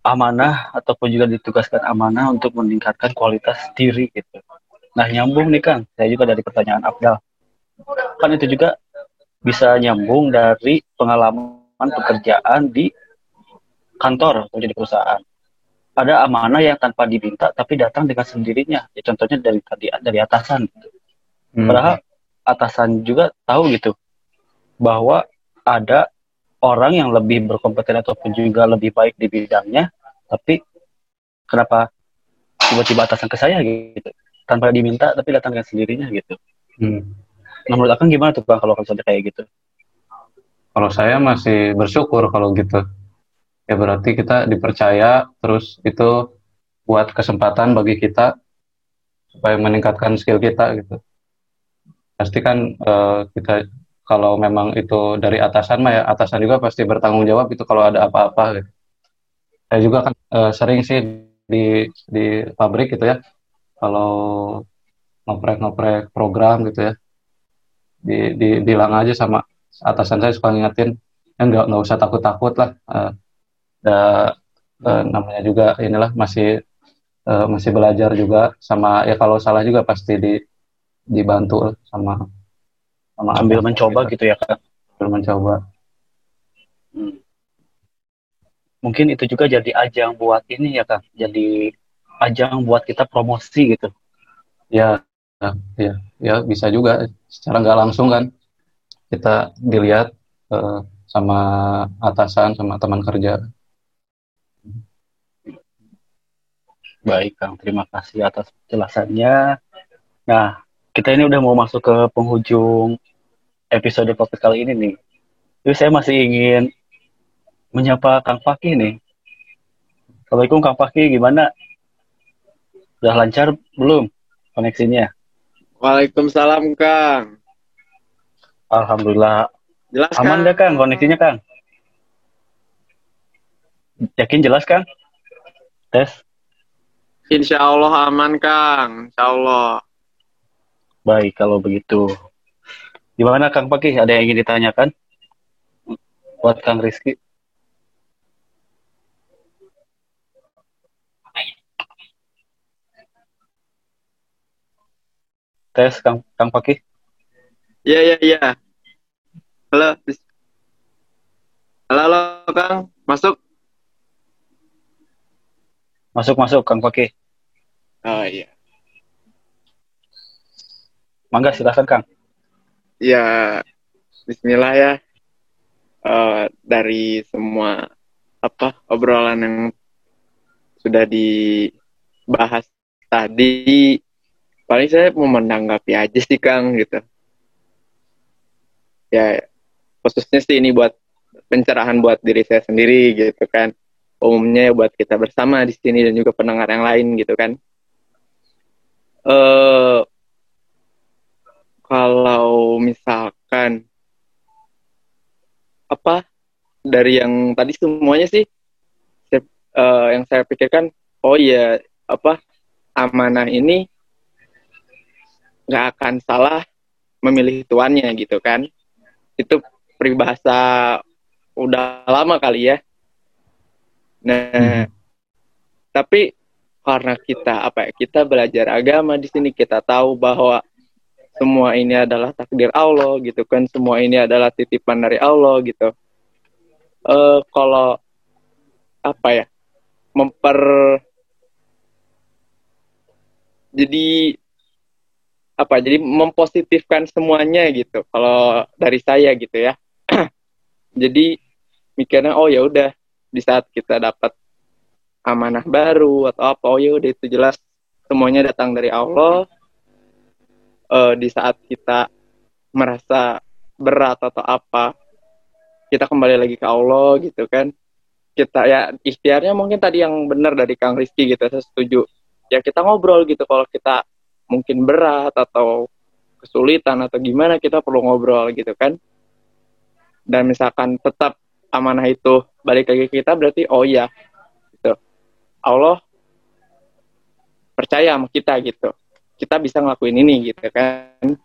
amanah ataupun juga ditugaskan amanah untuk meningkatkan kualitas diri gitu. Nah nyambung nih Kang, saya juga dari pertanyaan Abdal. Kan itu juga bisa nyambung dari pengalaman pekerjaan di kantor atau di perusahaan ada amanah yang tanpa diminta tapi datang dengan sendirinya. Ya, contohnya dari tadi dari atasan. Hmm. Padahal atasan juga tahu gitu bahwa ada orang yang lebih berkompeten ataupun juga lebih baik di bidangnya, tapi kenapa tiba-tiba atasan ke saya gitu? tanpa diminta tapi datang dengan sendirinya gitu. Hmm. Nah, menurut Akang gimana tuh Bang kalau misalnya kayak gitu? Kalau saya masih bersyukur kalau gitu. Ya berarti kita dipercaya terus itu buat kesempatan bagi kita supaya meningkatkan skill kita gitu. Pasti kan eh, kita kalau memang itu dari atasan mah ya atasan juga pasti bertanggung jawab itu kalau ada apa-apa gitu. Saya juga kan eh, sering sih di di pabrik gitu ya kalau ngoprek-ngoprek program gitu ya di, di bilang aja sama atasan saya suka ngingetin ya nggak nggak usah takut-takut lah Eh, da- eh, namanya juga inilah masih eh, masih belajar juga sama ya kalau salah juga pasti di dibantu sama sama Ambil mencoba kita. gitu ya Kang. Sambil mencoba Hmm. Mungkin itu juga jadi ajang buat ini ya Kang. Jadi ajang buat kita promosi gitu. ya ya ya, ya bisa juga secara nggak langsung kan kita dilihat eh, sama atasan sama teman kerja Baik Kang, terima kasih atas penjelasannya. Nah, kita ini udah mau masuk ke penghujung episode podcast kali ini nih. Jadi saya masih ingin menyapa Kang Fakih nih. Assalamualaikum Kang Fakih, gimana? Udah lancar belum koneksinya? Waalaikumsalam Kang. Alhamdulillah. Jelas Aman Kang? gak Kang koneksinya Kang? Yakin jelas Kang? Tes. Insya Allah aman Kang. Insya Allah. Baik kalau begitu. Gimana Kang Fakih? Ada yang ingin ditanyakan? Buat Kang Rizky. Tes Kang Kang Fakih. Iya iya iya. Halo. Halo halo Kang. Masuk. Masuk masuk Kang Fakih. Oh iya. Mangga silakan Kang. Ya. Bismillah ya. Eh, dari semua apa obrolan yang sudah dibahas tadi, paling saya mau menanggapi aja sih Kang gitu. Ya khususnya sih ini buat pencerahan buat diri saya sendiri gitu kan. Umumnya ya buat kita bersama di sini dan juga pendengar yang lain gitu kan. Eh kalau misalkan apa dari yang tadi semuanya sih eh, yang saya pikirkan oh iya apa amanah ini nggak akan salah memilih tuannya gitu kan itu peribahasa udah lama kali ya nah tapi karena kita apa ya kita belajar agama di sini kita tahu bahwa semua ini adalah takdir Allah gitu kan semua ini adalah titipan dari Allah gitu. Eh kalau apa ya memper jadi apa jadi mempositifkan semuanya gitu kalau dari saya gitu ya. Jadi mikirnya oh ya udah di saat kita dapat amanah baru atau apa oh ya udah itu jelas semuanya datang dari Allah. Eh, di saat kita merasa berat atau apa kita kembali lagi ke Allah gitu kan. Kita ya ikhtiarnya mungkin tadi yang benar dari Kang Rizky gitu saya setuju. Ya kita ngobrol gitu kalau kita mungkin berat atau kesulitan atau gimana kita perlu ngobrol gitu kan. Dan misalkan tetap amanah itu balik lagi kita berarti oh iya gitu. Allah percaya sama kita gitu. Kita bisa ngelakuin ini gitu kan.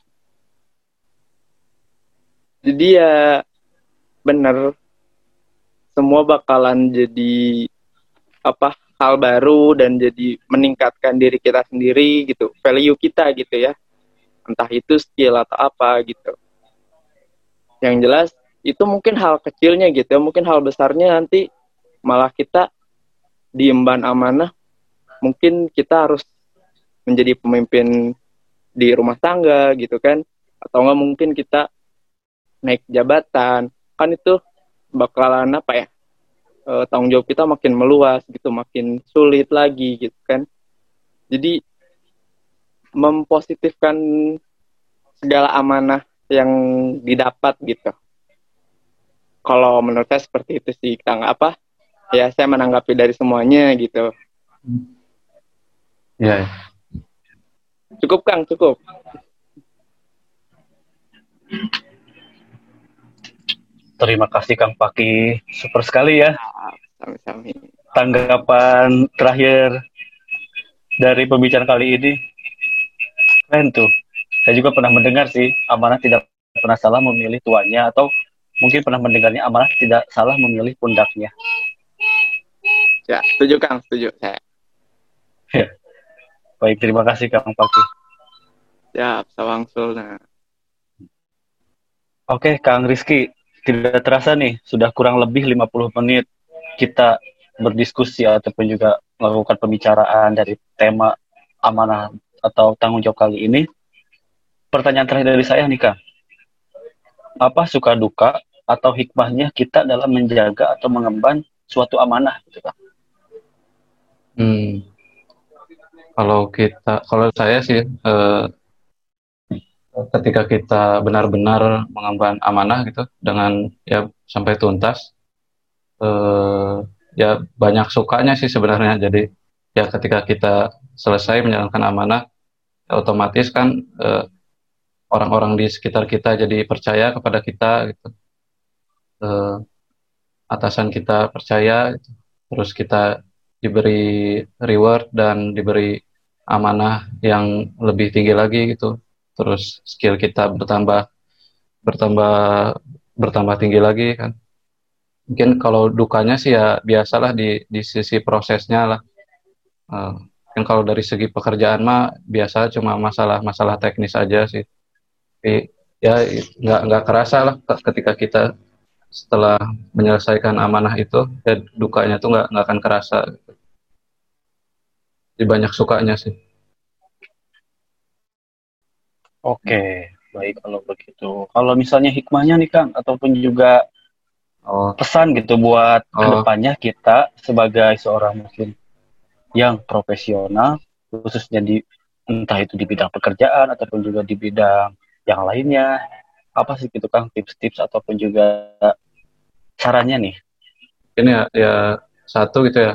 Jadi ya bener semua bakalan jadi apa hal baru dan jadi meningkatkan diri kita sendiri gitu. Value kita gitu ya. Entah itu skill atau apa gitu. Yang jelas itu mungkin hal kecilnya gitu ya. Mungkin hal besarnya nanti malah kita diemban amanah. Mungkin kita harus menjadi pemimpin di rumah tangga gitu kan. Atau enggak mungkin kita naik jabatan. Kan itu bakalan apa ya? Eh, tanggung jawab kita makin meluas gitu makin sulit lagi gitu kan. Jadi mempositifkan segala amanah yang didapat gitu. Kalau menurut saya seperti itu sih, Kang. Apa? Ya, saya menanggapi dari semuanya gitu. Ya, ya. Cukup, Kang, cukup. Terima kasih Kang Paki, super sekali ya Sami-sami. tanggapan terakhir dari pembicaraan kali ini. Keren tuh. Saya juga pernah mendengar sih, amanah tidak pernah salah memilih tuannya atau mungkin pernah mendengarnya amanah tidak salah memilih pundaknya. Ya, setuju, Kang. Setuju saya. Baik, terima kasih Kang Paki. Ya, sawangsul. Nah. Oke, Kang Rizky, tidak terasa nih, sudah kurang lebih 50 menit kita berdiskusi ataupun juga melakukan pembicaraan dari tema amanah atau tanggung jawab kali ini. Pertanyaan terakhir dari saya nih, Kang. Apa suka duka atau hikmahnya kita dalam menjaga atau mengemban suatu amanah gitu, Kang? Hmm. Kalau kita, kalau saya sih, eh, ketika kita benar-benar mengemban amanah gitu dengan ya sampai tuntas, eh, ya banyak sukanya sih sebenarnya. Jadi ya ketika kita selesai menjalankan amanah, ya otomatis kan eh, orang-orang di sekitar kita jadi percaya kepada kita gitu. Eh, atasan kita percaya, gitu. terus kita diberi reward dan diberi amanah yang lebih tinggi lagi gitu. Terus skill kita bertambah bertambah bertambah tinggi lagi kan. Mungkin kalau dukanya sih ya biasalah di di sisi prosesnya lah. Uh, kan kalau dari segi pekerjaan mah biasa cuma masalah-masalah teknis aja sih. Tapi ya nggak nggak kerasa lah ketika kita setelah menyelesaikan amanah itu ya dukanya tuh nggak nggak akan kerasa di banyak sukanya sih Oke, baik kalau begitu. Kalau misalnya hikmahnya nih Kang, ataupun juga oh pesan gitu buat Oh. ke depannya kita sebagai seorang muslim yang profesional, khususnya di entah itu di bidang pekerjaan ataupun juga di bidang yang lainnya, apa sih gitu Kang tips-tips ataupun juga sarannya nih? ini ya ya satu gitu ya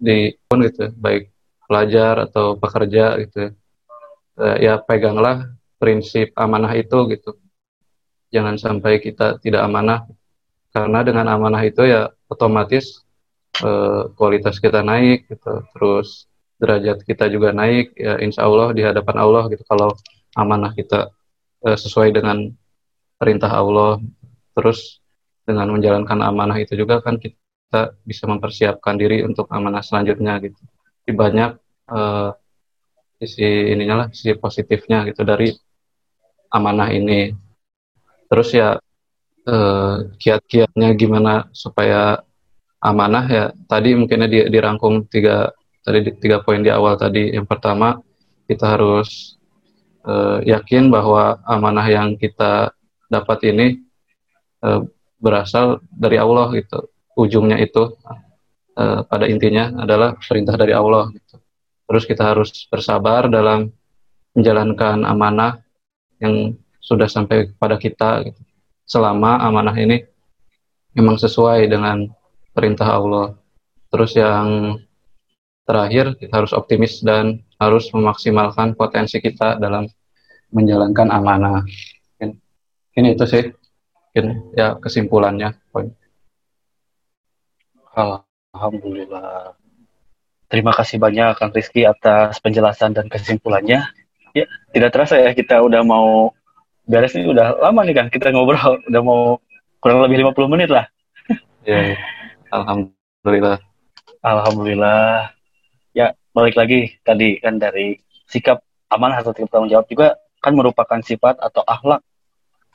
di pun gitu baik pelajar atau pekerja gitu ya. Eh, ya peganglah prinsip amanah itu gitu jangan sampai kita tidak amanah karena dengan amanah itu ya otomatis eh, kualitas kita naik gitu terus derajat kita juga naik ya insya Allah di hadapan Allah gitu kalau amanah kita eh, sesuai dengan perintah Allah terus dengan menjalankan amanah itu juga kan kita bisa mempersiapkan diri untuk amanah selanjutnya gitu. Di banyak eh, sisi ininya lah, sisi positifnya gitu dari amanah ini. Terus ya eh, kiat-kiatnya gimana supaya amanah ya tadi mungkinnya di- dirangkum tiga tadi di- tiga poin di awal tadi. Yang pertama kita harus eh, yakin bahwa amanah yang kita dapat ini eh, berasal dari Allah gitu ujungnya itu eh, pada intinya adalah perintah dari Allah gitu. Terus kita harus bersabar dalam menjalankan amanah yang sudah sampai kepada kita gitu. selama amanah ini memang sesuai dengan perintah Allah. Terus yang terakhir kita harus optimis dan harus memaksimalkan potensi kita dalam menjalankan amanah. Mungkin itu sih, mungkin ya kesimpulannya. Poin. Alhamdulillah. Terima kasih banyak Kang Rizky atas penjelasan dan kesimpulannya. Ya, tidak terasa ya kita udah mau beres nih udah lama nih Kang kita ngobrol udah mau kurang lebih 50 menit lah. Ya, ya. alhamdulillah. Alhamdulillah. Ya, balik lagi tadi kan dari sikap amanah atau sikap tanggung jawab juga kan merupakan sifat atau akhlak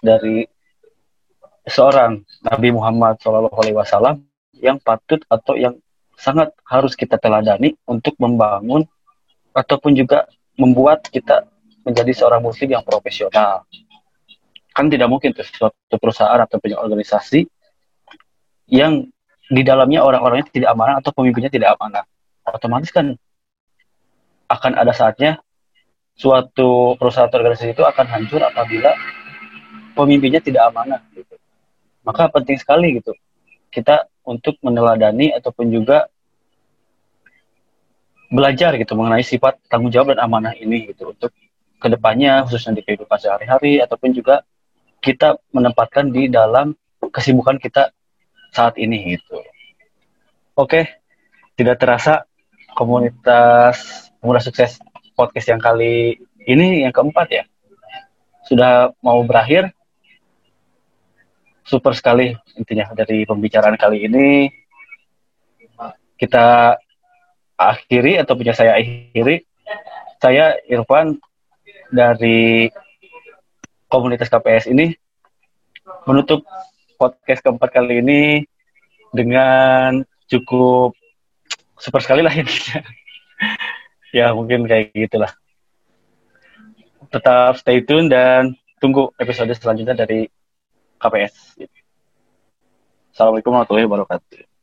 dari seorang Nabi Muhammad SAW yang patut atau yang sangat harus kita teladani untuk membangun ataupun juga membuat kita menjadi seorang muslim yang profesional. Kan tidak mungkin tuh suatu perusahaan atau punya organisasi yang di dalamnya orang-orangnya tidak amanah atau pemimpinnya tidak amanah. Otomatis kan akan ada saatnya suatu perusahaan atau organisasi itu akan hancur apabila pemimpinnya tidak amanah gitu. Maka penting sekali gitu kita untuk meneladani ataupun juga belajar gitu mengenai sifat tanggung jawab dan amanah ini gitu untuk ke depannya khususnya di kehidupan sehari-hari ataupun juga kita menempatkan di dalam kesibukan kita saat ini gitu. Oke, tidak terasa komunitas pemuda sukses podcast yang kali ini yang keempat ya sudah mau berakhir super sekali intinya dari pembicaraan kali ini. Kita akhiri atau punya saya akhiri. Saya Irfan dari komunitas KPS ini menutup podcast keempat kali ini dengan cukup super sekali lah intinya ya mungkin kayak gitulah. Tetap stay tune dan tunggu episode selanjutnya dari KPS Assalamualaikum warahmatullahi wabarakatuh